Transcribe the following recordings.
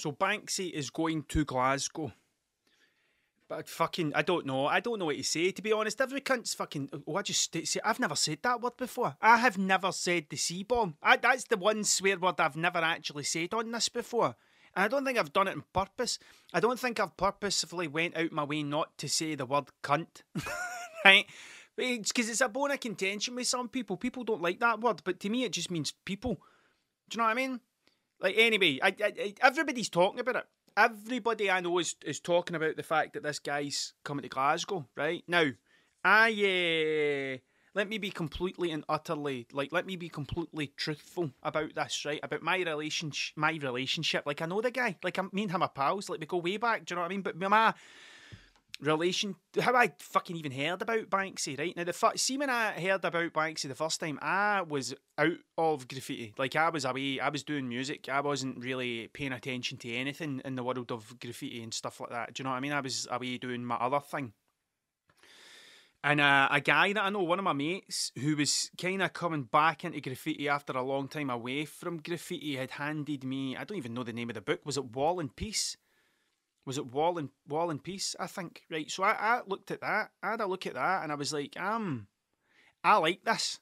So Banksy is going to Glasgow. But fucking, I don't know. I don't know what to say. To be honest, every cunt's fucking. Oh, I just say. I've never said that word before. I have never said the C bomb. That's the one swear word I've never actually said on this before. And I don't think I've done it on purpose. I don't think I've purposefully went out my way not to say the word cunt. right? Because it's a bone of contention with some people. People don't like that word, but to me, it just means people. Do you know what I mean? Like, anyway, I, I, everybody's talking about it everybody I know is, is talking about the fact that this guy's coming to Glasgow, right? Now, I uh, let me be completely and utterly like let me be completely truthful about this, right? About my relationship my relationship. Like I know the guy. Like I me and him are pals, like we go way back, do you know what I mean? But my relation how I fucking even heard about Banksy, right? Now the fu- see when I heard about Banksy the first time, I was out of graffiti. Like I was away, I was doing music. I wasn't really paying attention to anything in the world of graffiti and stuff like that. Do you know what I mean? I was away doing my other thing. And uh, a guy that I know, one of my mates, who was kind of coming back into graffiti after a long time away from graffiti, had handed me, I don't even know the name of the book, was it Wall and Peace? Was it Wall and Wall and Peace? I think right. So I, I looked at that. I had a look at that, and I was like, um, I like this.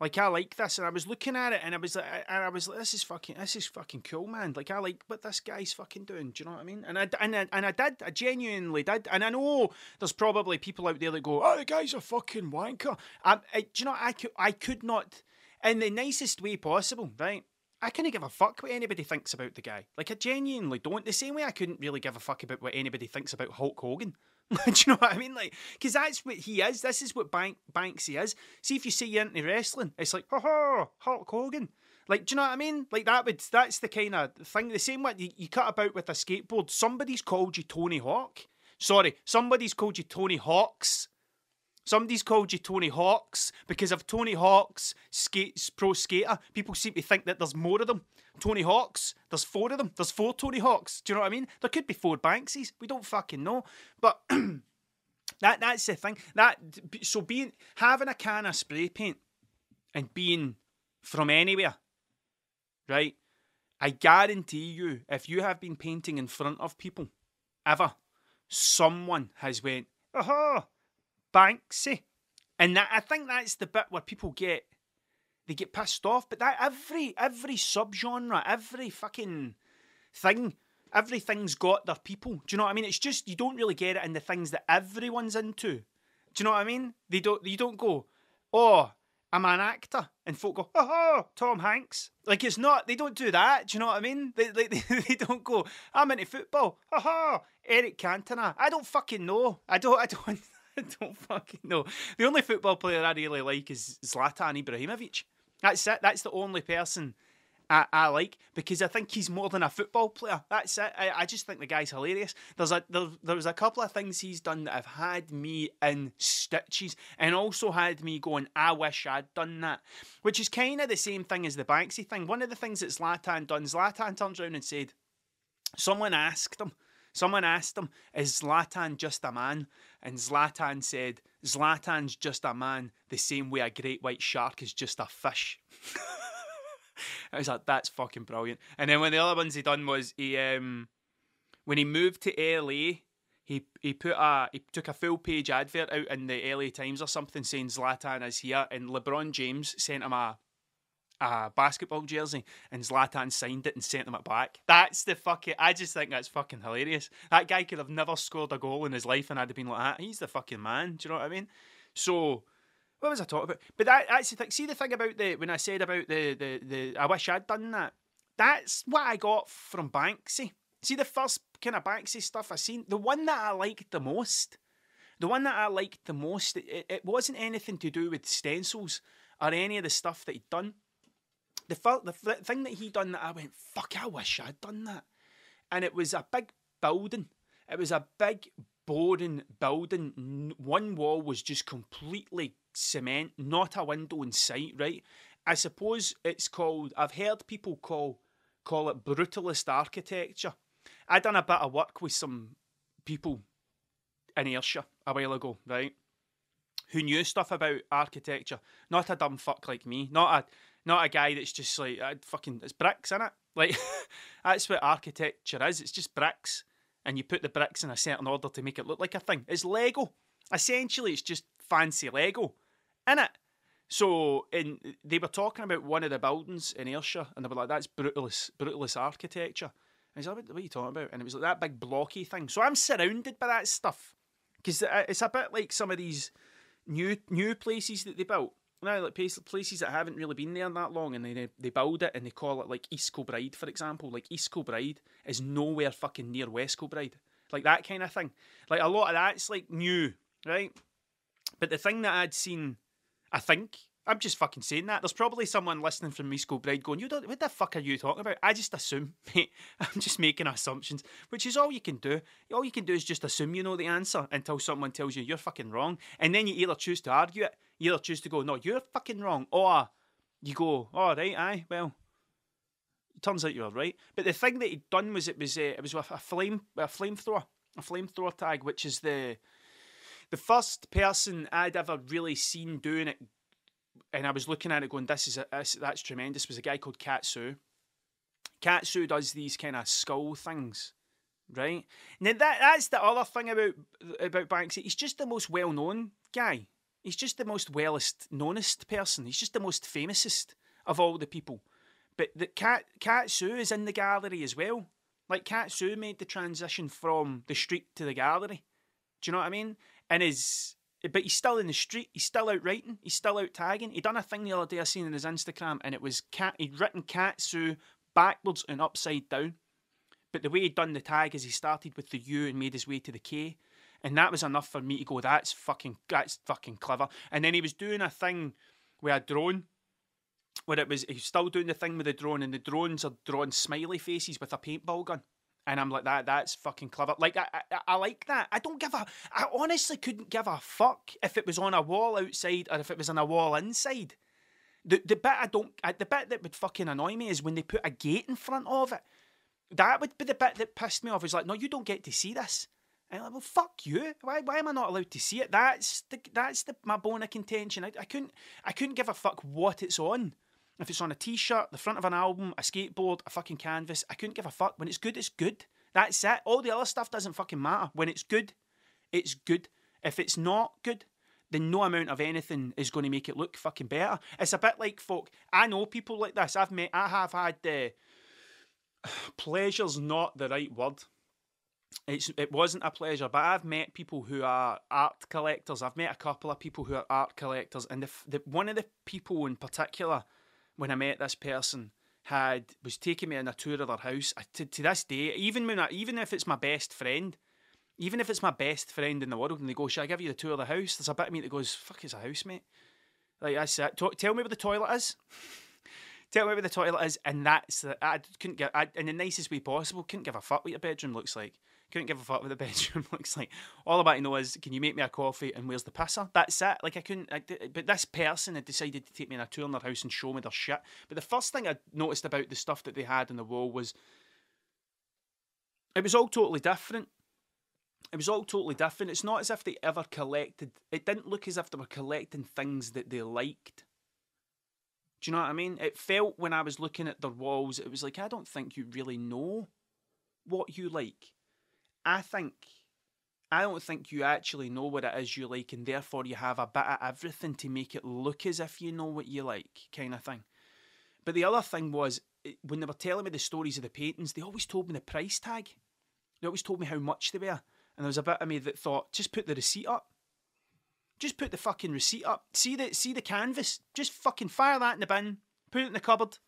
Like I like this, and I was looking at it, and I was like, and I was like, this is fucking, this is fucking cool, man. Like I like what this guy's fucking doing. Do you know what I mean? And I and I, and I did, I genuinely did, and I know there's probably people out there that go, oh, the guy's a fucking wanker. I, I do you know, I could, I could not, in the nicest way possible, right? I couldn't give a fuck what anybody thinks about the guy. Like, I genuinely don't. The same way I couldn't really give a fuck about what anybody thinks about Hulk Hogan. Do you know what I mean? Like, because that's what he is. This is what Bank Banksy is. See, if you see you're into wrestling, it's like, ha ha, Hulk Hogan. Like, do you know what I mean? Like that would that's the kind of thing. The same way you, you cut about with a skateboard. Somebody's called you Tony Hawk. Sorry, somebody's called you Tony Hawks. Somebody's called you Tony Hawks because of Tony Hawk's skates pro skater. People seem to think that there's more of them. Tony Hawks, there's four of them. There's four Tony Hawks. Do you know what I mean? There could be four Banksies. We don't fucking know. But that that's the thing. That so being having a can of spray paint and being from anywhere, right? I guarantee you, if you have been painting in front of people ever, someone has went, aha, Banksy. And that, I think that's the bit where people get they get pissed off. But that every every subgenre, every fucking thing, everything's got their people. Do you know what I mean? It's just you don't really get it in the things that everyone's into. Do you know what I mean? They don't you don't go, oh, I'm an actor, and folk go, oh, oh Tom Hanks. Like it's not. They don't do that. Do you know what I mean? They they, they don't go. I'm into football. Ha ha. Eric Cantona. I don't fucking know. I don't. I don't. I don't fucking know. The only football player I really like is Zlatan Ibrahimovic. That's it. That's the only person I, I like because I think he's more than a football player. That's it. I, I just think the guy's hilarious. There's a there, there was a couple of things he's done that have had me in stitches and also had me going, I wish I'd done that. Which is kind of the same thing as the Banksy thing. One of the things that Zlatan done, Zlatan turns around and said, someone asked him, someone asked him, is Zlatan just a man? And Zlatan said, Zlatan's just a man the same way a great white shark is just a fish. I was like, that's fucking brilliant. And then one of the other ones he done was he um when he moved to LA, he he put a he took a full page advert out in the LA Times or something saying Zlatan is here, and LeBron James sent him a a basketball jersey and Zlatan signed it and sent them it back. That's the fucking. I just think that's fucking hilarious. That guy could have never scored a goal in his life and I'd have been like, that. he's the fucking man. Do you know what I mean? So, what was I talking about? But that, that's the thing. See the thing about the when I said about the the the. I wish I'd done that. That's what I got from Banksy. See the first kind of Banksy stuff I seen. The one that I liked the most. The one that I liked the most. It, it wasn't anything to do with stencils or any of the stuff that he'd done the, the thing that he done that I went, fuck, I wish I'd done that. And it was a big building. It was a big, boring building. One wall was just completely cement, not a window in sight, right? I suppose it's called, I've heard people call call it brutalist architecture. I done a bit of work with some people in Ayrshire a while ago, right? Who knew stuff about architecture. Not a dumb fuck like me. Not a Not a guy that's just like uh, fucking. It's bricks, in it. Like that's what architecture is. It's just bricks, and you put the bricks in a certain order to make it look like a thing. It's Lego. Essentially, it's just fancy Lego, in it. So, in they were talking about one of the buildings in Ayrshire, and they were like, "That's brutalist, brutalist architecture." And he's like, "What are you talking about?" And it was like that big blocky thing. So I'm surrounded by that stuff because it's a bit like some of these new new places that they built. Now, like places that haven't really been there that long, and they they build it and they call it like East Kilbride, for example. Like East Kilbride is nowhere fucking near West Kilbride, like that kind of thing. Like a lot of that's like new, right? But the thing that I'd seen, I think I'm just fucking saying that. There's probably someone listening from East Kilbride going, "You don't. What the fuck are you talking about?" I just assume, mate. I'm just making assumptions, which is all you can do. All you can do is just assume you know the answer until someone tells you you're fucking wrong, and then you either choose to argue it, you either choose to go, "No, you're fucking wrong," or you go, "All right, aye, well." Turns out you were right, but the thing that he'd done was it was uh, it was with a flame a flamethrower, a flamethrower tag, which is the the first person I'd ever really seen doing it and I was looking at it going, this is a, this, that's tremendous. Was a guy called Katsu. Katsu does these kind of skull things, right? Now that that's the other thing about about Banksy. He's just the most well known guy. He's just the most wellest knownest person. He's just the most famousest of all the people. But the Kat Katsu is in the gallery as well. Like Katsu made the transition from the street to the gallery. Do you know what I mean? And is Eh, but he's still in the street. He's still out writing. He's still out tagging. He done a thing the other day I seen in his Instagram, and it was cat. He'd written Katsu backwards and upside down. But the way he'd done the tag is he started with the U and made his way to the K, and that was enough for me to go, "That's fucking, that's fucking clever." And then he was doing a thing with a drone, where it was he's still doing the thing with the drone, and the drones are drawing smiley faces with a paintball gun. And I'm like that. That's fucking clever. Like I, I, I, like that. I don't give a. I honestly couldn't give a fuck if it was on a wall outside or if it was on a wall inside. The the bit I don't. The bit that would fucking annoy me is when they put a gate in front of it. That would be the bit that pissed me off. Is like, no, you don't get to see this. And I'm like, well, fuck you. Why, why am I not allowed to see it? That's the that's the my bone of contention. I, I couldn't I couldn't give a fuck what it's on. If it's on a t shirt, the front of an album, a skateboard, a fucking canvas, I couldn't give a fuck. When it's good, it's good. That's it. All the other stuff doesn't fucking matter. When it's good, it's good. If it's not good, then no amount of anything is going to make it look fucking better. It's a bit like folk. I know people like this. I've met. I have had. Uh, pleasure's not the right word. It's it wasn't a pleasure, but I've met people who are art collectors. I've met a couple of people who are art collectors, and the, the one of the people in particular when I met this person had was taking me on a tour of their house. I, to, to this day, even when I, even if it's my best friend, even if it's my best friend in the world, and they go, "Should I give you the tour of the house?" There's a bit of me that goes, "Fuck, it's a house, mate." Like I said, tell me where the toilet is. tell me where the toilet is, and that's the, I couldn't get I, in the nicest way possible. Couldn't give a fuck what your bedroom looks like. Couldn't give a fuck what the bedroom looks like. All I about to know is, can you make me a coffee and where's the pisser? That's it. Like I couldn't. I, but this person had decided to take me on a tour in their house and show me their shit. But the first thing I noticed about the stuff that they had on the wall was it was all totally different. It was all totally different. It's not as if they ever collected. It didn't look as if they were collecting things that they liked. Do you know what I mean? It felt when I was looking at their walls, it was like I don't think you really know what you like. I think I don't think you actually know what it is you like, and therefore you have a bit of everything to make it look as if you know what you like, kind of thing. But the other thing was eh, when they were telling me the stories of the paintings, they always told me the price tag. They always told me how much they were, and there was a bit of me that thought, just put the receipt up. Just put the fucking receipt up. See the see the canvas. Just fucking fire that in the bin. Put it in the cupboard.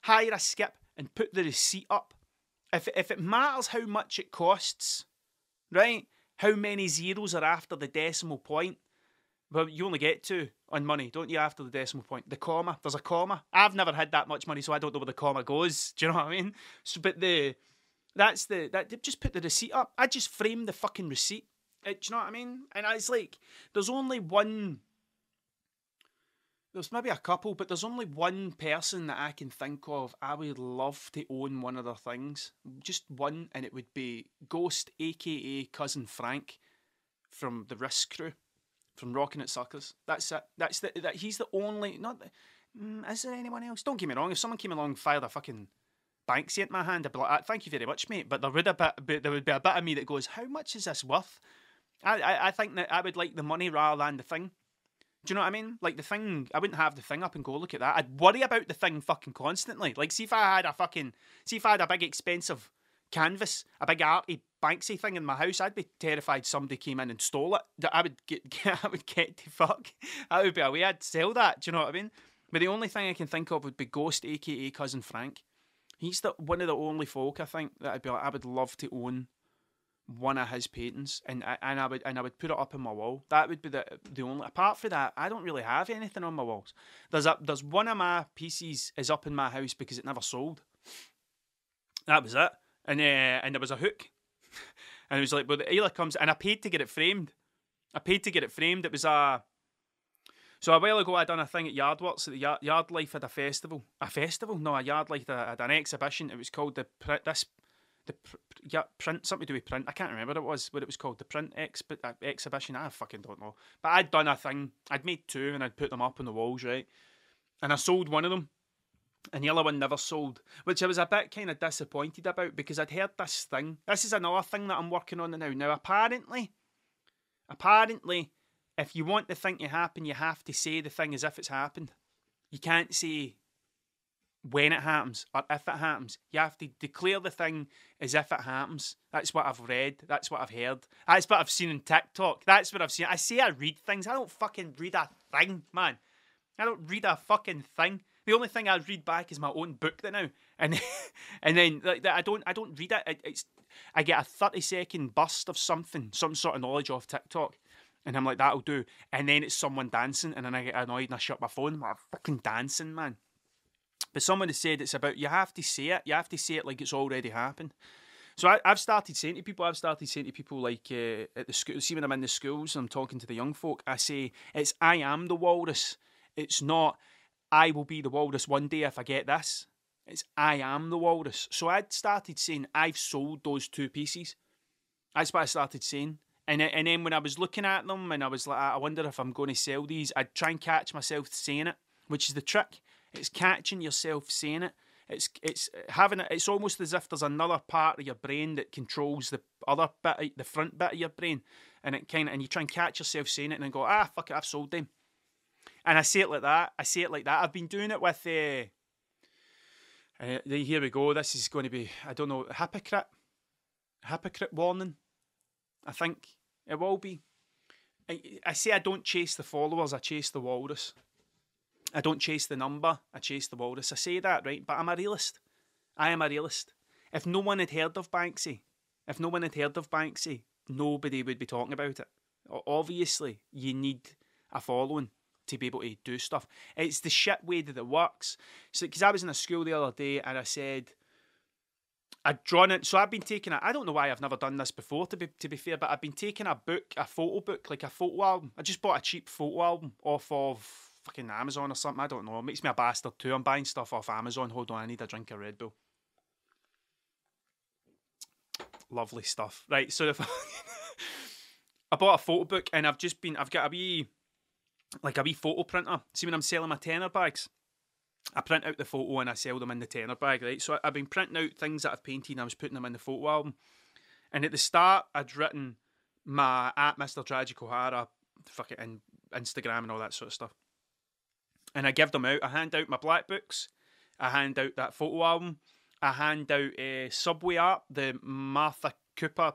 Hire a skip and put the receipt up if if it matters how much it costs, right? How many zeros are after the decimal point? Well, you only get two on money, don't you? After the decimal point, the comma. There's a comma. I've never had that much money, so I don't know where the comma goes. Do you know what I mean? So, but the that's the that just put the receipt up. I just frame the fucking receipt. Uh, do you know what I mean? And it's like there's only one there's maybe a couple, but there's only one person that I can think of. I would love to own one of their things, just one, and it would be Ghost, aka Cousin Frank, from the Risk Crew, from Rockin' It Suckers. That's it. That's the that he's the only not. mm, is there anyone else? Don't get me wrong. If someone came along and fired a fucking Banksy into my hand, I'd be like, "Ah, "Thank you very much, mate." But there would a bit, there would be a bit of me that goes, "How much is this worth?" I, I, I think that I would like the money rather than the thing. Do you know what I mean? Like the thing, I wouldn't have the thing up and go look at that. I'd worry about the thing fucking constantly. Like, see if I had a fucking, see if I had a big expensive canvas, a big arty Banksy thing in my house, I'd be terrified somebody came in and stole it. I would get, I would get the fuck. That would be a way I'd sell that. Do you know what I mean? But the only thing I can think of would be Ghost, aka Cousin Frank. He's the one of the only folk I think that I'd be like, I would love to own one of his paintings, and I, and I would and I would put it up on my wall. That would be the the only. Apart from that, I don't really have anything on my walls. There's a there's one of my pieces is up in my house because it never sold. That was it, and uh, and there was a hook, and it was like, but the Ayla comes, and I paid to get it framed. I paid to get it framed. It was a. So a while ago, I done a thing at Yardworks. At the Yard, Life had a festival. A festival? No, a Yard Life had an exhibition. It was called the this the yeah, print something to do with print. I can't remember what it was. What it was called, the print exp- uh, exhibition. I fucking don't know. But I'd done a thing. I'd made two and I'd put them up on the walls, right? And I sold one of them, and the other one never sold, which I was a bit kind of disappointed about because I'd heard this thing. This is another thing that I'm working on now. Now, apparently, apparently, if you want the thing to happen, you have to say the thing as if it's happened. You can't say when it happens or if it happens. You have to declare the thing as if it happens. That's what I've read. That's what I've heard. That's what I've seen on TikTok. That's what I've seen. I say I read things. I don't fucking read a thing, man. I don't read a fucking thing. The only thing I read back is my own book that now, and and then like I don't I don't read it. it. It's I get a thirty second burst of something, some sort of knowledge off TikTok, and I'm like that'll do, and then it's someone dancing, and then I get annoyed and I shut my phone. I'm fucking dancing, man. But someone has said it's about you have to say it. You have to say it like it's already happened. So I, have started saying to people, I've started saying to people like uh, at the school, see when I'm in the schools and I'm talking to the young folk, I say it's I am the walrus. It's not I will be the walrus one day if I get this. It's I am the walrus. So I'd started saying I've sold those two pieces. That's what I started saying. And and then when I was looking at them and I was like, I wonder if I'm going to sell these, I'd try and catch myself saying it, which is the trick. It's catching yourself saying it. It's it's having it. It's almost as if there's another part of your brain that controls the other bit, the front bit of your brain, and it kind of and you try and catch yourself saying it and then go, ah, fuck it, I've sold them. And I say it like that. I say it like that. I've been doing it with. Uh, uh, here we go. This is going to be, I don't know, hypocrite, hypocrite warning. I think it will be. I, I say I don't chase the followers. I chase the walrus. I don't chase the number, I chase the walrus. I say that, right? But I'm a realist. I am a realist. If no one had heard of Banksy, if no one had heard of Banksy, nobody would be talking about it. Obviously, you need a following to be able to do stuff. It's the shit way that it works. So, because I was in a school the other day and I said, I'd drawn it. So I've been taking it. I don't know why I've never done this before, to be to be fair, but I've been taking a book, a photo book, like a photo album. I just bought a cheap photo album off of fucking Amazon or something. I don't know. It makes me a bastard too. I'm buying stuff off Amazon. Hold on, I need a drink of Red Bull. Lovely stuff. Right, so if I bought a photo book and I've just been I've got a wee like a wee photo printer. See when I'm selling my tenor bags, I print out the photo and I sell them in the tenor bag, right? So I've been printing out things that I've painted and I was putting them in the photo album. And at the start, I'd written my at Mr. Tragic O'Hara, fuck it, and Instagram and all that sort of stuff and I give them out. I hand out my black books. I hand out that photo album. I hand out uh, Subway art, the Martha Cooper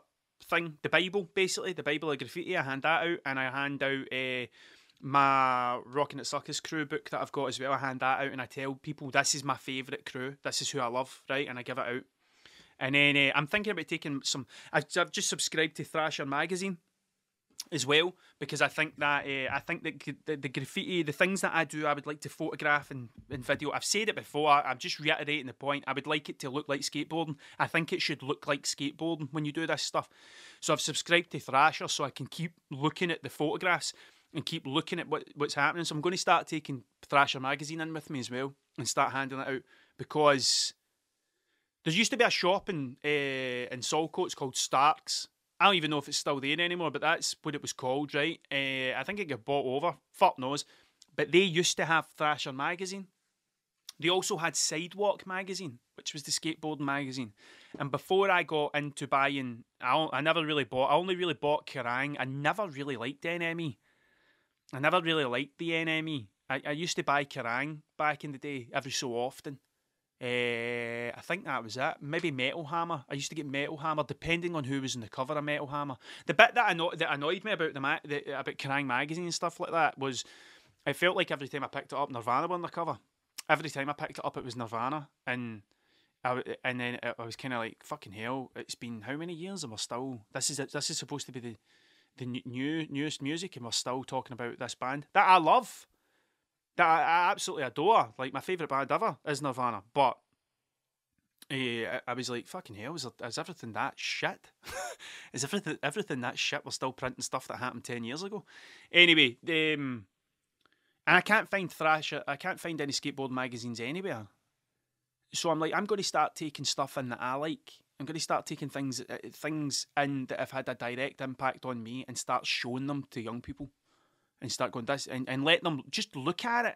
thing, the Bible, basically, the Bible of graffiti. I hand that out, and I hand out uh, my Rockin' It Suckers crew book that I've got as well. I hand that out, and I tell people this is my favourite crew. This is who I love, right? And I give it out. And then uh, I'm thinking about taking some. I've, I've just subscribed to Thrasher magazine as well because I think that uh, I think that the, the, graffiti, the things that I do, I would like to photograph and, and video. I've said it before. I'm just reiterating the point. I would like it to look like skateboarding. I think it should look like skateboarding when you do this stuff. So I've subscribed to Thrasher so I can keep looking at the photographs and keep looking at what, what's happening. So I'm going to start taking Thrasher magazine in with me as well and start handing it out because there used to be a shop in uh, in Saltcoats called Starks I don't even know if it's still there anymore, but that's what it was called, right? Uh, I think it got bought over. Fuck knows. but they used to have Thrasher magazine. They also had Sidewalk magazine, which was the skateboard magazine. And before I got into buying, I, I never really bought. I only really bought Kerrang. I never really liked NME. I never really liked the NME. I, I used to buy Kerrang back in the day every so often. Uh, I think that was it. Maybe Metal Hammer. I used to get Metal Hammer, depending on who was in the cover of Metal Hammer. The bit that, anno- that annoyed me about the, ma- the about Kerrang magazine and stuff like that was, I felt like every time I picked it up, Nirvana were on the cover. Every time I picked it up, it was Nirvana, and I, and then I was kind of like, fucking hell! It's been how many years, and we're still. This is this is supposed to be the the new newest music, and we're still talking about this band that I love that I, I absolutely adore. Like my favorite band ever is Nirvana, but uh, I was like, fucking hell, is, is everything that shit? is everything everything that shit? We're still printing stuff that happened ten years ago. Anyway, um, and I can't find thrash. I can't find any skateboard magazines anywhere. So I'm like, I'm going to start taking stuff in that I like. I'm going to start taking things uh, things in that have had a direct impact on me and start showing them to young people and start going this and, and let them just look at it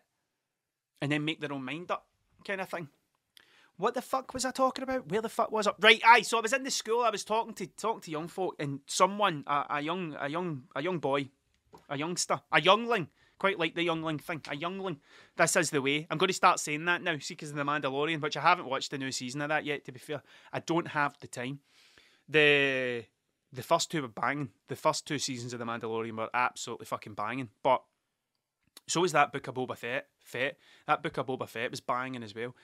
and then make their own mind up kind of thing. What the fuck was I talking about? Where the fuck was I? Right, aye. So I was in the school. I was talking to talking to young folk, and someone, a, a young, a young, a young boy, a youngster, a youngling, quite like the youngling thing, a youngling. This is the way. I'm going to start saying that now. See, because of the Mandalorian, which I haven't watched the new season of that yet. To be fair, I don't have the time. The the first two were banging. The first two seasons of The Mandalorian were absolutely fucking banging. But so was that book of Boba Fett. Fett. That book of Boba Fett was banging as well.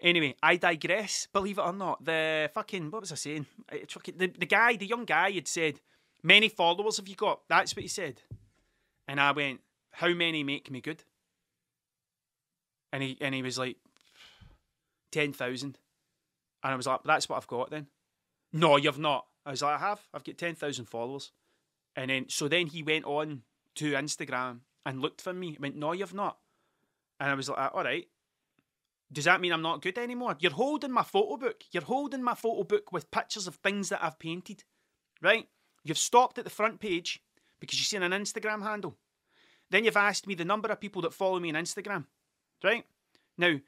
Anyway, I digress. Believe it or not, the fucking what was I saying? The the guy, the young guy, had said, "Many followers have you got?" That's what he said, and I went, "How many make me good?" And he and he was like, ten thousand, and I was like, "That's what I've got then." No, you've not. I was like, I have. I've got 10,000 followers. And then, so then he went on to Instagram and looked for me. went, no, you've not. And I was like, all right. Does that mean I'm not good anymore? You're holding my photo book. You're holding my photo book with pictures of things that I've painted, right? You've stopped at the front page because you've seen an Instagram handle. Then you've asked me the number of people that follow me on Instagram, right? Now,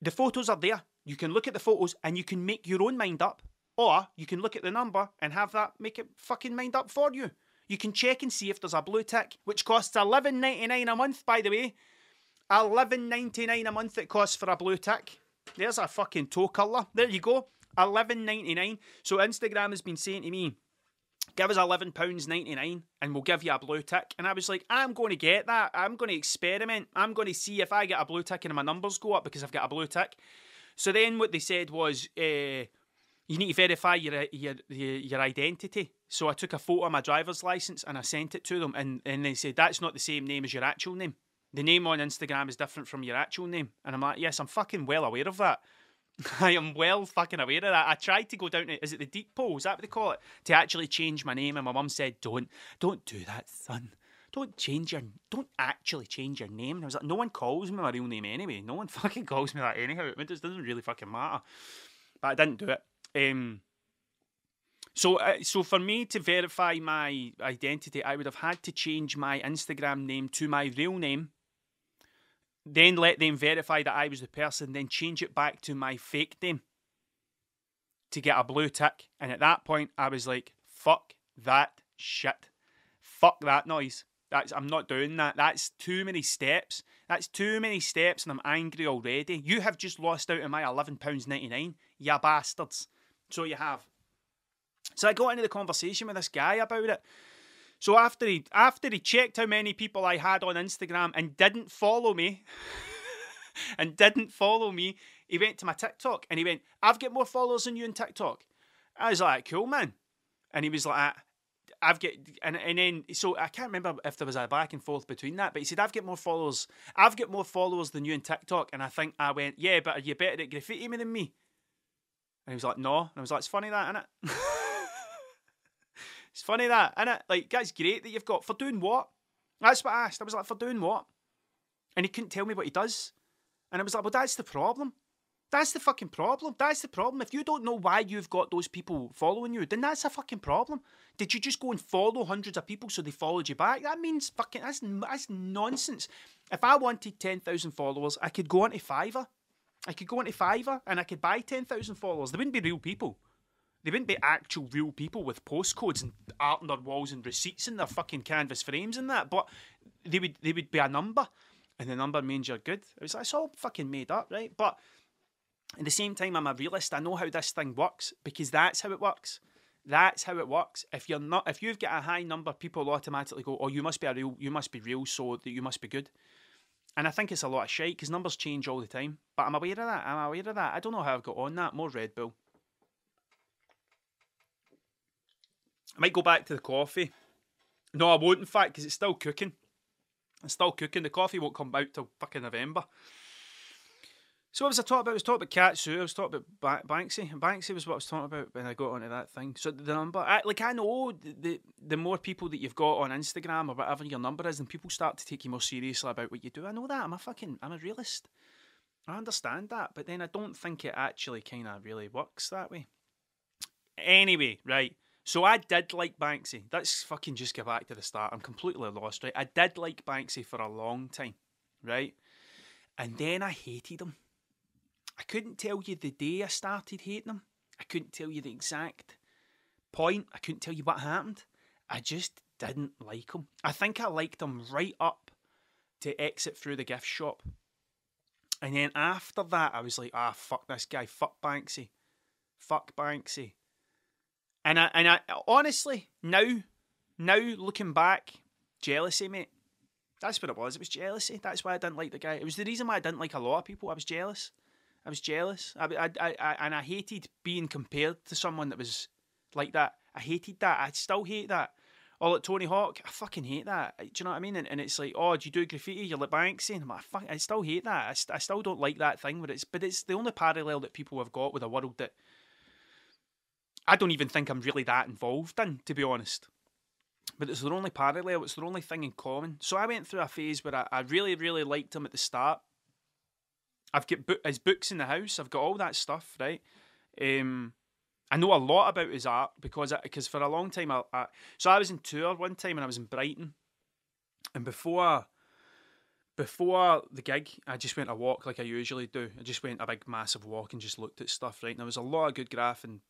the photos are there. You can look at the photos and you can make your own mind up or you can look at the number and have that make it fucking mind up for you. You can check and see if there's a blue tick, which costs eleven ninety nine a month, by the way. Eleven ninety nine a month it costs for a blue tick. There's a fucking toe colour. There you go. Eleven ninety nine. So Instagram has been saying to me, give us eleven pounds ninety nine, and we'll give you a blue tick. And I was like, I'm going to get that. I'm going to experiment. I'm going to see if I get a blue tick and my numbers go up because I've got a blue tick. So then what they said was. Uh, you need to verify your, your your identity. So I took a photo of my driver's license and I sent it to them, and, and they said that's not the same name as your actual name. The name on Instagram is different from your actual name, and I'm like, yes, I'm fucking well aware of that. I am well fucking aware of that. I tried to go down to is it the deed poll? Is that what they call it? To actually change my name, and my mum said, "Don't, don't do that, son. Don't change your, don't actually change your name." And I was like, "No one calls me my real name anyway. No one fucking calls me that anyhow. It doesn't really fucking matter." But I didn't do it. Um, so, uh, so for me to verify my identity, I would have had to change my Instagram name to my real name, then let them verify that I was the person, then change it back to my fake name to get a blue tick. And at that point, I was like, "Fuck that shit! Fuck that noise! That's I'm not doing that. That's too many steps. That's too many steps, and I'm angry already. You have just lost out on my eleven pounds ninety nine, you bastards." So you have. So I got into the conversation with this guy about it. So after he after he checked how many people I had on Instagram and didn't follow me, and didn't follow me, he went to my TikTok and he went, "I've got more followers than you on TikTok." I was like, "Cool, man," and he was like. I've got and and then so I can't remember if there was a back and forth between that, but he said I've got more followers. I've got more followers than you on TikTok, and I think I went, yeah, but are you better at graffiti than me? And he was like, no. And I was like, it's funny that, isn't it? it's funny that, isn't it? Like, that's great that you've got. For doing what? That's what I asked. I was like, for doing what? And he couldn't tell me what he does. And I was like, well, that's the problem. That's the fucking problem. That's the problem. If you don't know why you've got those people following you, then that's a fucking problem. Did you just go and follow hundreds of people so they followed you back? That means fucking that's that's nonsense. If I wanted ten thousand followers, I could go onto Fiverr. I could go into Fiverr and I could buy ten thousand followers. They wouldn't be real people. They wouldn't be actual real people with postcodes and art on their walls and receipts in their fucking canvas frames and that. But they would they would be a number, and the number means you're good. It was it's all fucking made up, right? But at the same time, I'm a realist. I know how this thing works because that's how it works. That's how it works. If you're not, if you've got a high number, people automatically go, "Oh, you must be a real, you must be real, so that you must be good." And I think it's a lot of shite because numbers change all the time. But I'm aware of that. I'm aware of that. I don't know how I've got on that. More Red Bull. I might go back to the coffee. No, I won't. In fact, because it's still cooking. It's still cooking. The coffee won't come out till fucking November. So what was I talking about? I was talking about Katsu. I was talking about ba- Banksy. Banksy was what I was talking about when I got onto that thing. So the number, I, like I know the the more people that you've got on Instagram or whatever your number is, and people start to take you more seriously about what you do. I know that. I'm a fucking, I'm a realist. I understand that, but then I don't think it actually kind of really works that way. Anyway, right. So I did like Banksy. Let's fucking just get back to the start. I'm completely lost, right? I did like Banksy for a long time, right? And then I hated him I couldn't tell you the day I started hating him. I couldn't tell you the exact point. I couldn't tell you what happened. I just didn't like him. I think I liked him right up to exit through the gift shop. And then after that, I was like, ah, fuck this guy. Fuck Banksy. Fuck Banksy. And I, and I, honestly, now, now looking back, jealousy, mate. That's what it was. It was jealousy. That's why I didn't like the guy. It was the reason why I didn't like a lot of people. I was jealous. I was jealous. I, I, I, I, and I hated being compared to someone that was like that. I hated that. I still hate that. Or like Tony Hawk, I fucking hate that. Do you know what I mean? And, and it's like, oh, do you do graffiti? You're like Banksy. And I'm like, fuck, I still hate that. I, st- I still don't like that thing. But it's, but it's the only parallel that people have got with a world that I don't even think I'm really that involved in, to be honest. But it's their only parallel. It's their only thing in common. So I went through a phase where I, I really, really liked him at the start. I've got bo- his books in the house. I've got all that stuff, right? Um, I know a lot about his art because because for a long time, I, I, so I was in tour one time and I was in Brighton, and before before the gig, I just went a walk like I usually do. I just went a big massive walk and just looked at stuff, right? And there was a lot of good graph in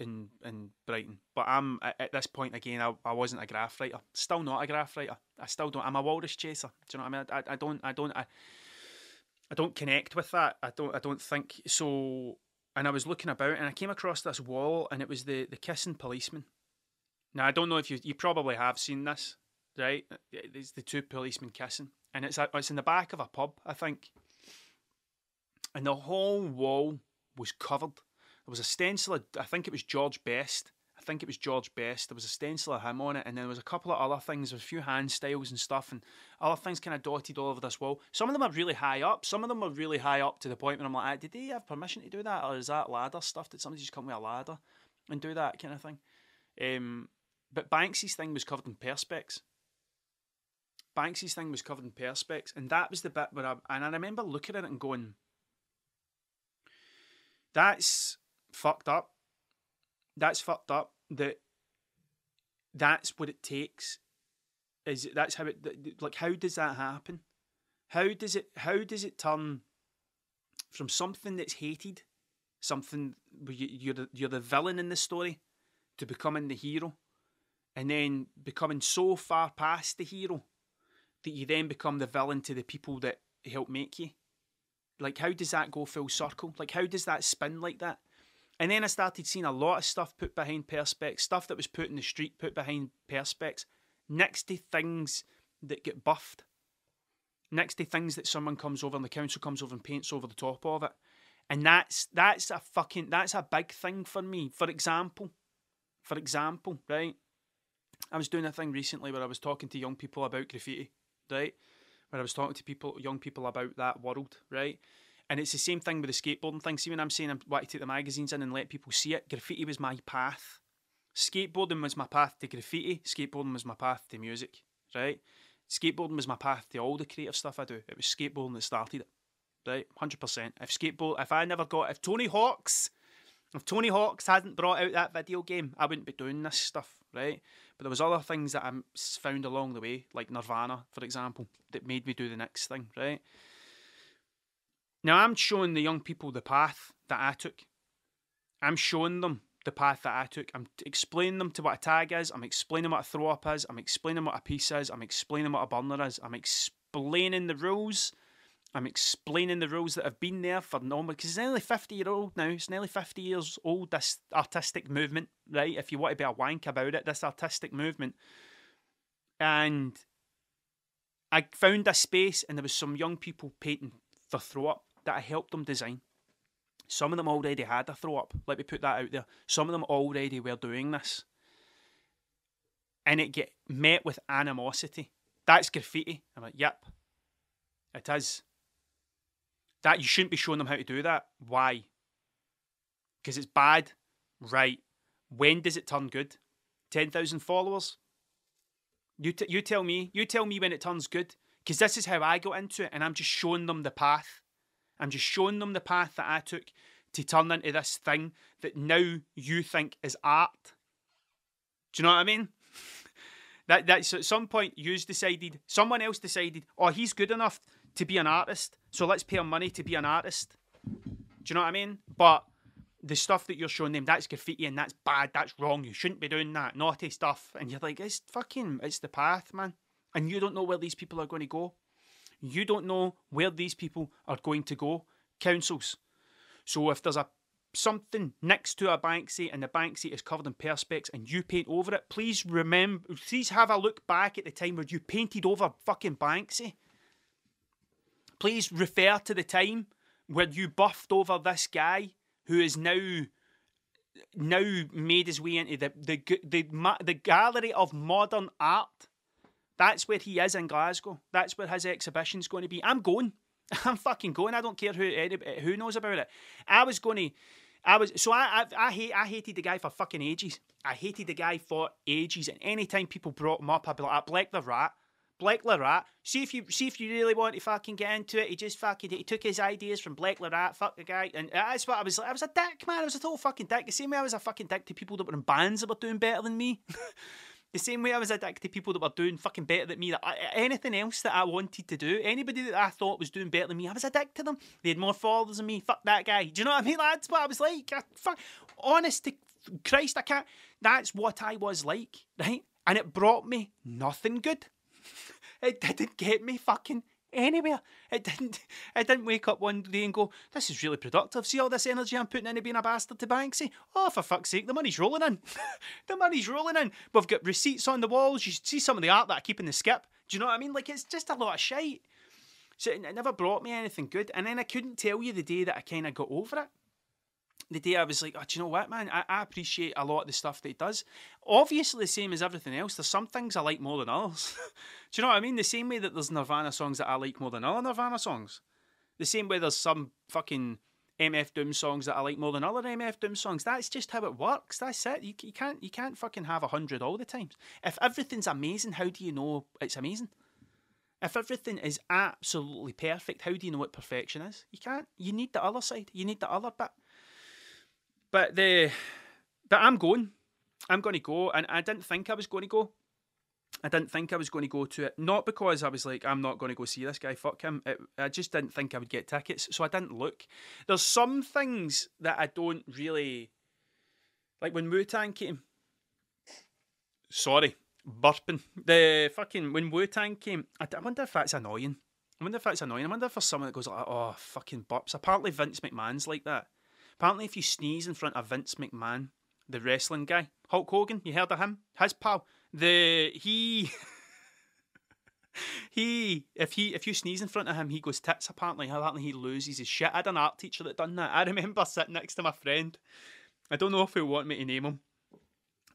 in in Brighton, but I'm at, this point again. I, I wasn't a graph writer, still not a graph writer. I still don't. I'm a walrus chaser. Do you know what I mean? I, I don't. I don't. I, I don't connect with that. I don't. I don't think so. And I was looking about, and I came across this wall, and it was the the kissing policeman. Now I don't know if you you probably have seen this, right? It's the two policemen kissing, and it's it's in the back of a pub, I think. And the whole wall was covered. There was a stencil. Of, I think it was George Best I think it was George Best. There was a stencil of him on it, and then there was a couple of other things. There was a few hand styles and stuff, and other things kind of dotted all over this wall. Some of them are really high up. Some of them are really high up to the point where I'm like, did they have permission to do that, or is that ladder stuff? Did somebody just come with a ladder and do that kind of thing? Um, but Banksy's thing was covered in perspex. Banksy's thing was covered in perspex, and that was the bit where I and I remember looking at it and going, "That's fucked up." That's fucked up. That that's what it takes. Is that's how it like? How does that happen? How does it? How does it turn from something that's hated, something you're the, you're the villain in the story, to becoming the hero, and then becoming so far past the hero that you then become the villain to the people that help make you? Like, how does that go full circle? Like, how does that spin like that? And then I started seeing a lot of stuff put behind Perspex, stuff that was put in the street put behind Perspex, next to things that get buffed, next to things that someone comes over and the council comes over and paints over the top of it. And that's that's a fucking that's a big thing for me. For example, for example, right? I was doing a thing recently where I was talking to young people about graffiti, right? Where I was talking to people, young people about that world, right? And it's the same thing with the skateboarding thing. See, when I'm saying I want to take the magazines in and let people see it, graffiti was my path. Skateboarding was my path to graffiti. Skateboarding was my path to music, right? Skateboarding was my path to all the creative stuff I do. It was skateboarding that started it, right? Hundred percent. If skateboard, if I never got, if Tony Hawk's, if Tony Hawk's hadn't brought out that video game, I wouldn't be doing this stuff, right? But there was other things that I found along the way, like Nirvana, for example, that made me do the next thing, right? Now I'm showing the young people the path that I took. I'm showing them the path that I took. I'm explaining them to what a tag is. I'm explaining what a throw up is. I'm explaining what a piece is. I'm explaining what a burner is. I'm explaining the rules. I'm explaining the rules that have been there for normal because it's nearly 50 year old now. It's nearly 50 years old, this artistic movement, right? If you want to be a wank about it, this artistic movement. And I found a space and there was some young people painting for throw up that I helped them design. Some of them already had a throw up. Let me put that out there. Some of them already were doing this. And it get met with animosity. That's graffiti. I'm like, yep, it is. That you shouldn't be showing them how to do that. Why? Because it's bad. Right. When does it turn good? 10,000 followers? You, t- you tell me. You tell me when it turns good. Because this is how I got into it, and I'm just showing them the path. I'm just showing them the path that I took to turn into this thing that now you think is art. Do you know what I mean? that that's at some point you decided, someone else decided, oh, he's good enough to be an artist, so let's pay him money to be an artist. Do you know what I mean? But the stuff that you're showing them, that's graffiti and that's bad, that's wrong. You shouldn't be doing that naughty stuff. And you're like, it's fucking, it's the path, man. And you don't know where these people are going to go. You don't know where these people are going to go. Councils. So if there's a something next to a Banksy and the Banksy is covered in perspex and you paint over it, please remember, please have a look back at the time where you painted over fucking Banksy. Please refer to the time where you buffed over this guy who is now now made his way into the the the, the, the gallery of modern art that's where he is in Glasgow. That's where his exhibition's going to be. I'm going. I'm fucking going. I don't care who who knows about it. I was going to. I was so I, I I hate I hated the guy for fucking ages. I hated the guy for ages. And anytime people brought him up, I'd be like, ah, Blek the Rat. Blek the Rat. See if you see if you really want to fucking get into it. He just fucking he took his ideas from Blek the Rat. Fuck the guy, and that's what I was. like. I was a dick, man. I was a total fucking dick. The same way I was a fucking dick to people that were in bands that were doing better than me. The same way I was addicted to people that were doing fucking better than me. I, anything else that I wanted to do, anybody that I thought was doing better than me, I was addicted to them. They had more followers than me. Fuck that guy. Do you know what I mean? That's what I was like. I, fuck, honest to Christ, I can't. That's what I was like, right? And it brought me nothing good. It didn't get me fucking anywhere. It didn't. It didn't wake up one day and go, "This is really productive. See all this energy I'm putting into being a bastard to Banksy. Eh? Oh, for fuck's sake, the money's rolling in. the money's rolling in. We've got receipts on the walls. You should see some of the art that I keep in the skip. Do you know what I mean? Like it's just a lot of shite. So it never brought me anything good. And then I couldn't tell you the day that I kind of got over it the day I was like, oh, do you know what, man? I, I, appreciate a lot of the stuff that he does. Obviously, the same as everything else. There's some things I like more than others. do you know what I mean? The same way that there's Nirvana songs that I like more than other Nirvana songs. The same way there's some fucking MF Doom songs that I like more than other MF Doom songs. That's just how it works. That's it. You, you can't you can't fucking have a hundred all the times. If everything's amazing, how do you know it's amazing? If everything is absolutely perfect, how do you know what perfection is? You can't. You need the other side. You need the other bit. But the but I'm going. I'm going to go, and I didn't think I was going to go. I didn't think I was going to go to it, not because I was like, I'm not going to go see this guy, fuck him. It, I just didn't think I would get tickets, so I didn't look. There's some things that I don't really like when Wu Tang came. Sorry, burping. The fucking when Wu Tang came, I, I wonder if that's annoying. I wonder if that's annoying. I wonder if there's someone that goes like, oh, fucking burps. Apparently Vince McMahon's like that. Apparently, if you sneeze in front of Vince McMahon, the wrestling guy, Hulk Hogan, you heard of him? His pal, the he. he if he if you sneeze in front of him, he goes tits. Apparently, apparently he loses his shit. I had an art teacher that done that. I remember sitting next to my friend. I don't know if he'll want me to name him,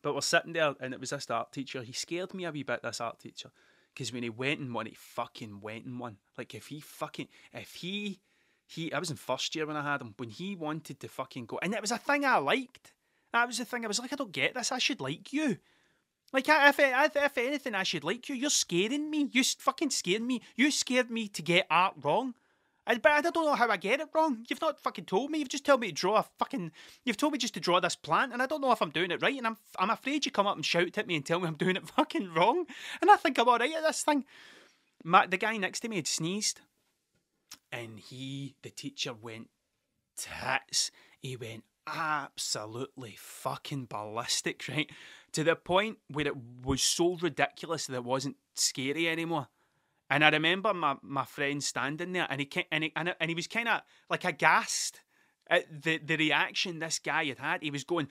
but we're sitting there, and it was this art teacher. He scared me a wee bit. This art teacher, because when he went in one, he fucking went in one. Like if he fucking if he he I was in first year when I had him when he wanted to fucking go, and it was a thing I liked. That was the thing. I was like, I don't get this. I should like you. Like, if, if, anything, I should like you. You're scaring me. You fucking scared me. You scared me to get art wrong. But I don't know how I get it wrong. You've not fucking told me. You've just told me to draw a fucking. You've told me just to draw this plant, and I don't know if I'm doing it right. And I'm I'm afraid you come up and shout at me and tell me I'm doing it fucking wrong. And I think I'm all right at this thing. My, the guy next to me had sneezed, and he, the teacher, went tits. He went absolutely fucking ballistic, right? To the point where it was so ridiculous that it wasn't scary anymore. And I remember my, my friend standing there, and he and he, and he was kind of like aghast at the, the reaction this guy had had. He was going,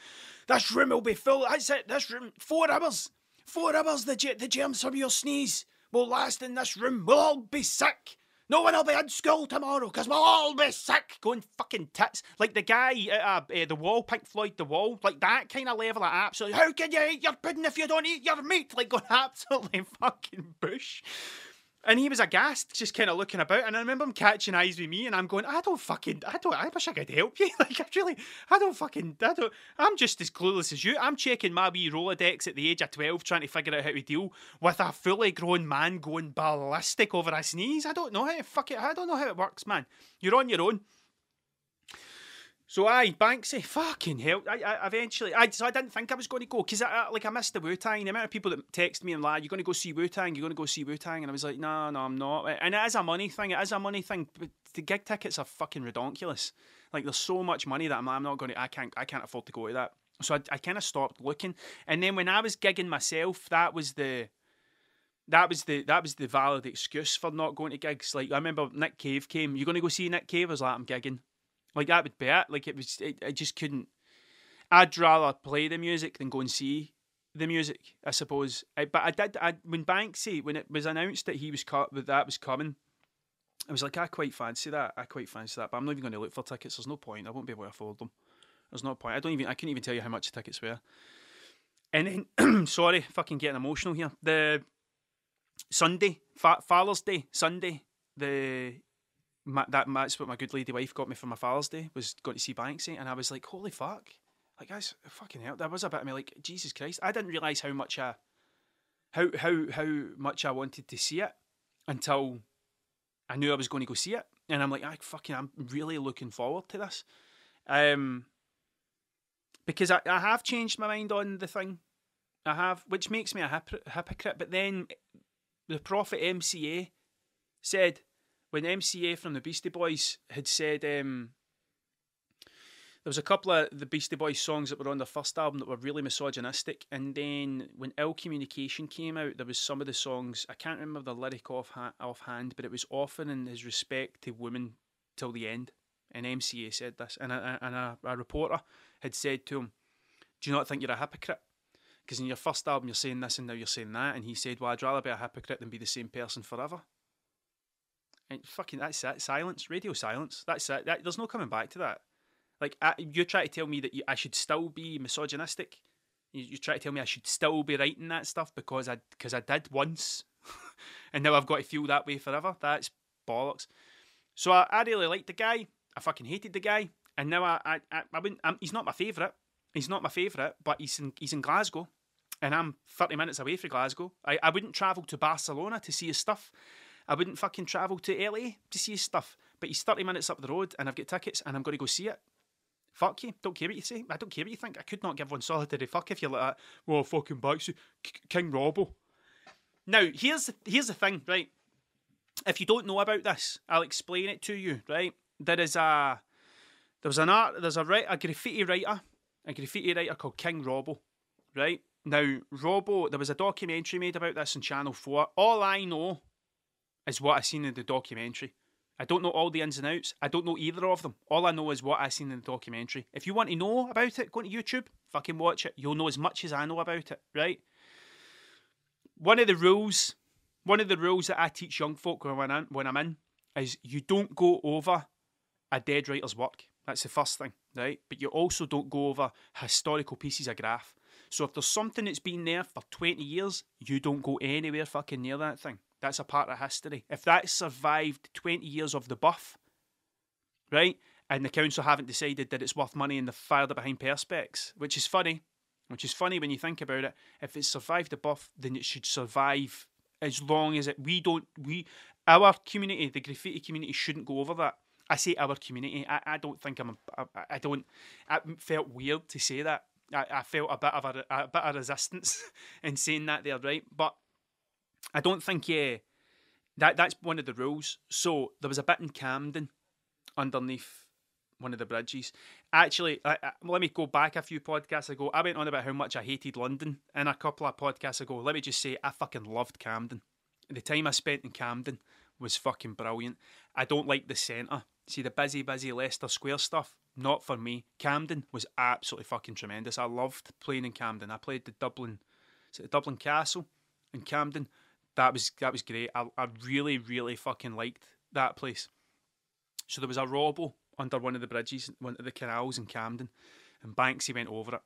"This room will be full. That's it. This room, four hours, four hours. The the germs from your sneeze will last in this room. We'll all be sick." No one will be in school tomorrow because we'll all be sick. Going fucking tits. Like the guy at uh, uh, The Wall, Pink Floyd The Wall. Like that kind of level of absolutely. How can you eat your pudding if you don't eat your meat? Like going absolutely fucking bush. And he was aghast, just kind of looking about. And I remember him catching eyes with me, and I'm going, I don't fucking, I don't, I wish I could help you. Like, I really, I don't fucking, I don't, I'm just as clueless as you. I'm checking my wee Rolodex at the age of 12, trying to figure out how to deal with a fully grown man going ballistic over a sneeze. I don't know how to fuck it, I don't know how it works, man. You're on your own. So I, Banksy, fucking hell! I, I eventually, I so I didn't think I was going to go because I, I, like I missed the Wu Tang. The amount of people that text me and like, "You're going to go see Wu Tang? You're going to go see Wu Tang?" And I was like, "No, no, I'm not." And it is a money thing. It is a money thing. The gig tickets are fucking ridiculous. Like there's so much money that I'm, I'm not going to. I can't. I can't afford to go to that. So I, I kind of stopped looking. And then when I was gigging myself, that was the that was the that was the valid excuse for not going to gigs. Like I remember Nick Cave came. You're going to go see Nick Cave? I was like, I'm gigging. Like that would be it. Like it was, it, I just couldn't. I'd rather play the music than go and see the music. I suppose. I, but I did. I when Banksy when it was announced that he was cut that that was coming. I was like, I quite fancy that. I quite fancy that, but I'm not even going to look for tickets. There's no point. I won't be able to afford them. There's no point. I don't even. I couldn't even tell you how much the tickets were. And then, sorry, fucking getting emotional here. The Sunday, Fa- Father's Day, Sunday, the my, that that's what my good lady wife got me for my Father's Day was going to see Banksy, and I was like, holy fuck, like guys, fucking hell, that was a bit of me like Jesus Christ. I didn't realize how much I, how how how much I wanted to see it until I knew I was going to go see it, and I'm like, I fucking, I'm really looking forward to this, um, because I, I have changed my mind on the thing, I have, which makes me a hypocr- hypocrite. But then the prophet MCA said when MCA from the Beastie Boys had said um, there was a couple of the Beastie Boys songs that were on the first album that were really misogynistic, and then when Ill Communication came out, there was some of the songs I can't remember the lyric off offhand, but it was often in his respect to women till the end. And MCA said this, and a, and a, a reporter had said to him, "Do you not think you're a hypocrite?" Because in your first album you're saying this and now you're saying that, and he said, "Well, I'd rather be a hypocrite than be the same person forever." And fucking that's it. Silence, radio silence. That's it. That, there's no coming back to that. Like I, you try to tell me that you, I should still be misogynistic. You, you try to tell me I should still be writing that stuff because I because I did once, and now I've got to feel that way forever. That's bollocks. So I, I really liked the guy. I fucking hated the guy, and now I I I, I wouldn't. I'm, he's not my favourite. He's not my favourite, but he's in he's in Glasgow, and I'm 30 minutes away from Glasgow. I, I wouldn't travel to Barcelona to see his stuff. I wouldn't fucking travel to LA to see his stuff. But he's 30 minutes up the road and I've got tickets and I'm going to go see it. Fuck you. Don't care what you say. I don't care what you think. I could not give one solitary fuck if you're like that. Well, fucking Banksy. King Robbo. Now, here's the, here's the thing, right? If you don't know about this, I'll explain it to you, right? There is a there's an art there's a a graffiti writer, a graffiti writer called King Robbo, right? Now, Robbo, there was a documentary made about this on Channel 4. All I know is what I seen in the documentary. I don't know all the ins and outs. I don't know either of them. All I know is what I seen in the documentary. If you want to know about it, go to YouTube, fucking watch it. You'll know as much as I know about it, right? One of the rules, one of the rules that I teach young folk when I'm, when I'm in is you don't go over a dead writer's work. That's the first thing, right? But you also don't go over historical pieces of graph. So if there's something that's been there for 20 years, you don't go anywhere fucking near that thing. That's a part of history. If that survived 20 years of the buff, right, and the council haven't decided that it's worth money and they've fired it behind perspex, which is funny, which is funny when you think about it. If it survived the buff, then it should survive as long as it we don't we our community, the graffiti community, shouldn't go over that. I say our community. I, I don't think I'm. I don't. I felt weird to say that. I, I felt a bit of a, a bit of resistance in saying that there, right? But I don't think yeah. That that's one of the rules. So there was a bit in Camden underneath one of the bridges. Actually, I, I, let me go back a few podcasts ago. I went on about how much I hated London, and a couple of podcasts ago, let me just say I fucking loved Camden. The time I spent in Camden was fucking brilliant. I don't like the centre. See the busy, busy Leicester Square stuff. Not for me. Camden was absolutely fucking tremendous. I loved playing in Camden. I played the Dublin, the Dublin Castle in Camden. That was that was great. I, I really, really fucking liked that place. So there was a Robbo under one of the bridges, one of the canals in Camden, and Banksy went over it.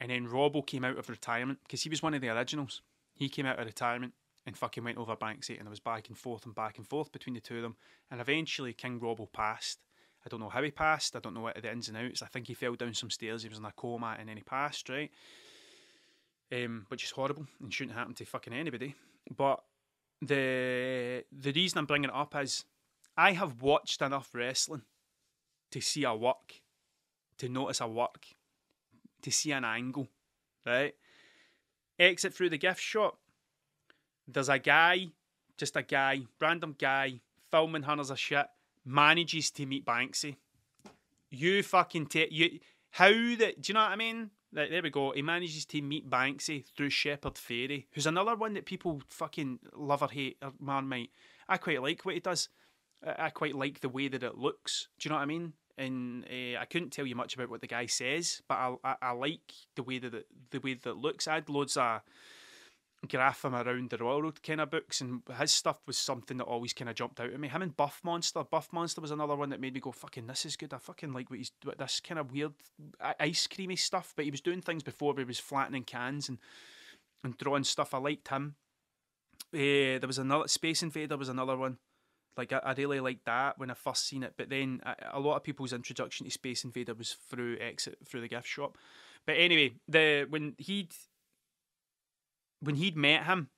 And then Robbo came out of retirement because he was one of the originals. He came out of retirement and fucking went over Banksy, and there was back and forth and back and forth between the two of them. And eventually, King Robbo passed. I don't know how he passed. I don't know what the ins and outs. I think he fell down some stairs. He was in a coma, and then he passed. Right, um, which is horrible and shouldn't happen to fucking anybody. But the the reason I'm bringing it up is I have watched enough wrestling to see a work, to notice a work, to see an angle, right? Exit through the gift shop. There's a guy, just a guy, random guy, filming hunters of shit, manages to meet Banksy. You fucking take you. How that? Do you know what I mean? There we go. He manages to meet Banksy through Shepard Fairey, who's another one that people fucking love or hate or Marmite. I quite like what he does. I quite like the way that it looks. Do you know what I mean? and uh, I couldn't tell you much about what the guy says, but I, I, I like the way that it, the way that it looks. I had loads of graph him around the world kind of books, and his stuff was something that always kind of jumped out at me. Him and Buff Monster, Buff Monster was another one that made me go, "Fucking, this is good." I fucking like what he's what this kind of weird ice creamy stuff. But he was doing things before he was flattening cans and and drawing stuff. I liked him. Uh, there was another Space Invader was another one. Like I, I really liked that when I first seen it, but then a lot of people's introduction to Space Invader was through exit through the gift shop. But anyway, the when he'd when he'd met him,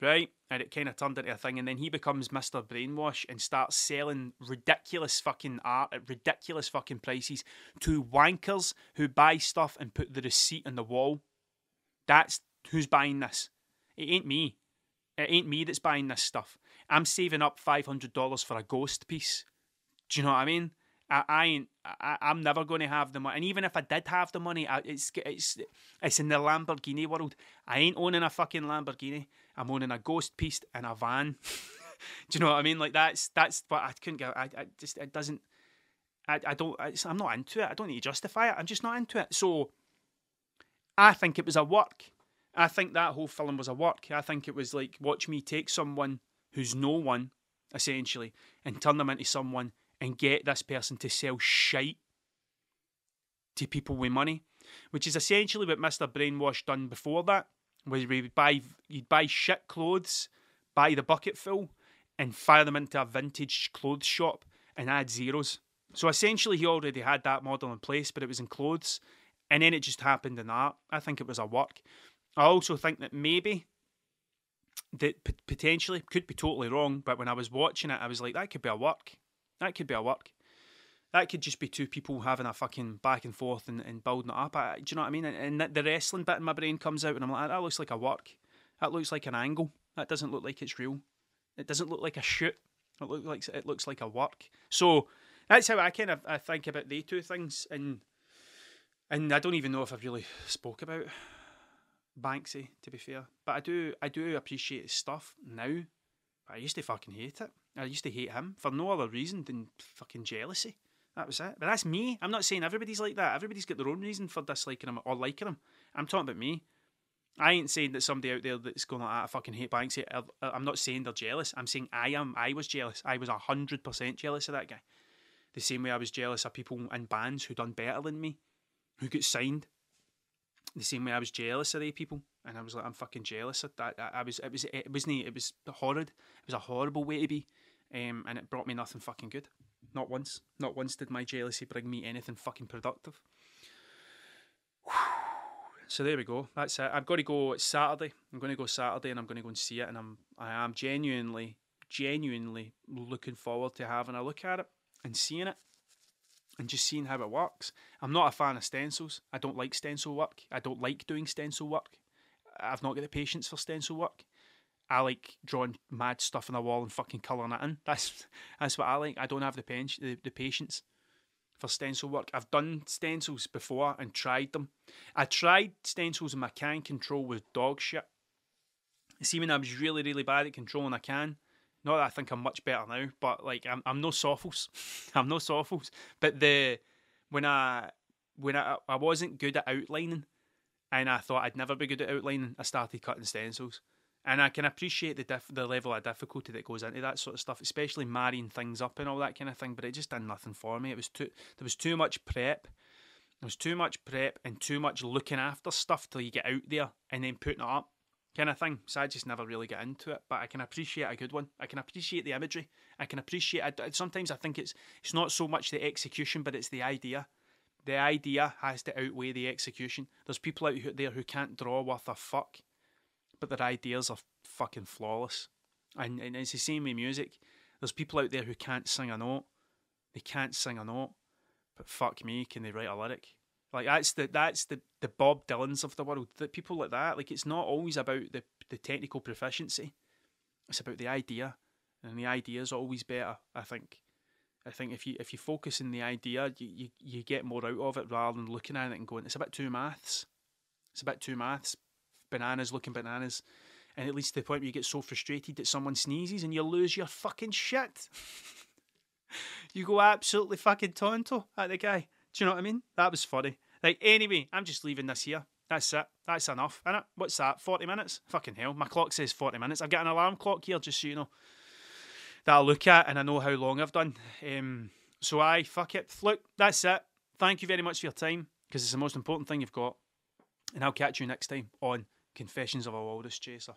right, and it kind of turned into a thing, and then he becomes Mister Brainwash and starts selling ridiculous fucking art at ridiculous fucking prices to wankers who buy stuff and put the receipt on the wall. That's who's buying this. It ain't me. It ain't me that's buying this stuff. I'm saving up five hundred dollars for a ghost piece. Do you know what I mean? I, I ain't. I, am never going to have the money, and even if I did have the money, I, it's it's it's in the Lamborghini world. I ain't owning a fucking Lamborghini. I'm owning a ghost piece in a van. Do you know what I mean? Like that's that's what I couldn't get. I, I just it doesn't. I, I don't. I'm not into it. I don't need to justify it. I'm just not into it. So I think it was a work. I think that whole film was a work. I think it was like watch me take someone who's no one, essentially, and turn them into someone and get this person to sell shite to people with money, which is essentially what Mr. Brainwash done before that, where he'd buy, you'd buy shit clothes, buy the bucket full, and fire them into a vintage clothes shop and add zeros. So essentially, he already had that model in place, but it was in clothes, and then it just happened in art. I think it was a work. I also think that maybe that potentially could be totally wrong, but when I was watching it, I was like, that could be a work. That could be a work. That could just be two people having a fucking back and forth and, and building it up. I, do you know what I mean? And, and the wrestling bit in my brain comes out, and I'm like, ah, that looks like a work. That looks like an angle. That doesn't look like it's real. It doesn't look like a shoot. It looks like it looks like a work. So that's how I kind of I think about the two things, and and I don't even know if I've really spoke about Banksy, to be fair. But I do I do appreciate his stuff now. I used to fucking hate it. I used to hate him for no other reason than fucking jealousy. That was it. But that's me. I'm not saying everybody's like that. Everybody's got their own reason for disliking him or liking him. I'm talking about me. I ain't saying that somebody out there that's going like, ah, I fucking hate Banksy. I'm not saying they're jealous. I'm saying I am. I was jealous. I was hundred percent jealous of that guy. The same way I was jealous of people in bands who done better than me, who got signed, the same way I was jealous of the people, and I was like, I'm fucking jealous of that. I, I was, it was, it wasn't, it was horrid. It was a horrible way to be, um, and it brought me nothing fucking good. Not once, not once did my jealousy bring me anything fucking productive. so there we go. That's it. I've got to go It's Saturday. I'm going to go Saturday, and I'm going to go and see it. And I'm I am genuinely, genuinely looking forward to having a look at it and seeing it, and just seeing how it works. I'm not a fan of stencils. I don't like stencil work. I don't like doing stencil work. I've not got the patience for stencil work. I like drawing mad stuff on the wall and fucking colouring it in. That's that's what I like. I don't have the, pen- the, the patience for stencil work. I've done stencils before and tried them. I tried stencils in my can control with dog shit. See, when I was really, really bad at controlling a can, not that I think I'm much better now, but like I'm, I'm no Sofles. I'm no Sofles. But the when I when I I wasn't good at outlining, and I thought I'd never be good at outlining, I started cutting stencils and I can appreciate the diff- the level of difficulty that goes into that sort of stuff, especially marrying things up and all that kind of thing. But it just did nothing for me. It was too there was too much prep. There was too much prep and too much looking after stuff till you get out there and then putting it up, kind of thing. So I just never really get into it. But I can appreciate a good one. I can appreciate the imagery. I can appreciate. I, sometimes I think it's it's not so much the execution, but it's the idea. The idea has to outweigh the execution. There's people out there who can't draw worth a fuck but their ideas are fucking flawless. And, and it's the same with music. There's people out there who can't sing a note. They can't sing a note, but fuck me, can they write a lyric? Like that's the that's the, the Bob Dylans of the world. That people like that. Like it's not always about the the technical proficiency. It's about the idea, and the idea is always better. I think. I think if you if you focus in the idea, you, you, you get more out of it rather than looking at it and going, it's a bit too maths. It's a bit too maths bananas looking bananas. And it leads to the point where you get so frustrated that someone sneezes and you lose your fucking shit. you go absolutely fucking tonto at the guy. Do you know what I mean? That was funny. Like, anyway, I'm just leaving this here. That's it. That's enough, innit? What's that? 40 minutes? Fucking hell. My clock says 40 minutes. I've got an alarm clock here, just so you know, that I'll look at and I know how long I've done. Um, so, I fuck it. Look, that's it. Thank you very much for your time because it's the most important thing you've got. And I'll catch you next time on Confessions of a Walrus Chaser.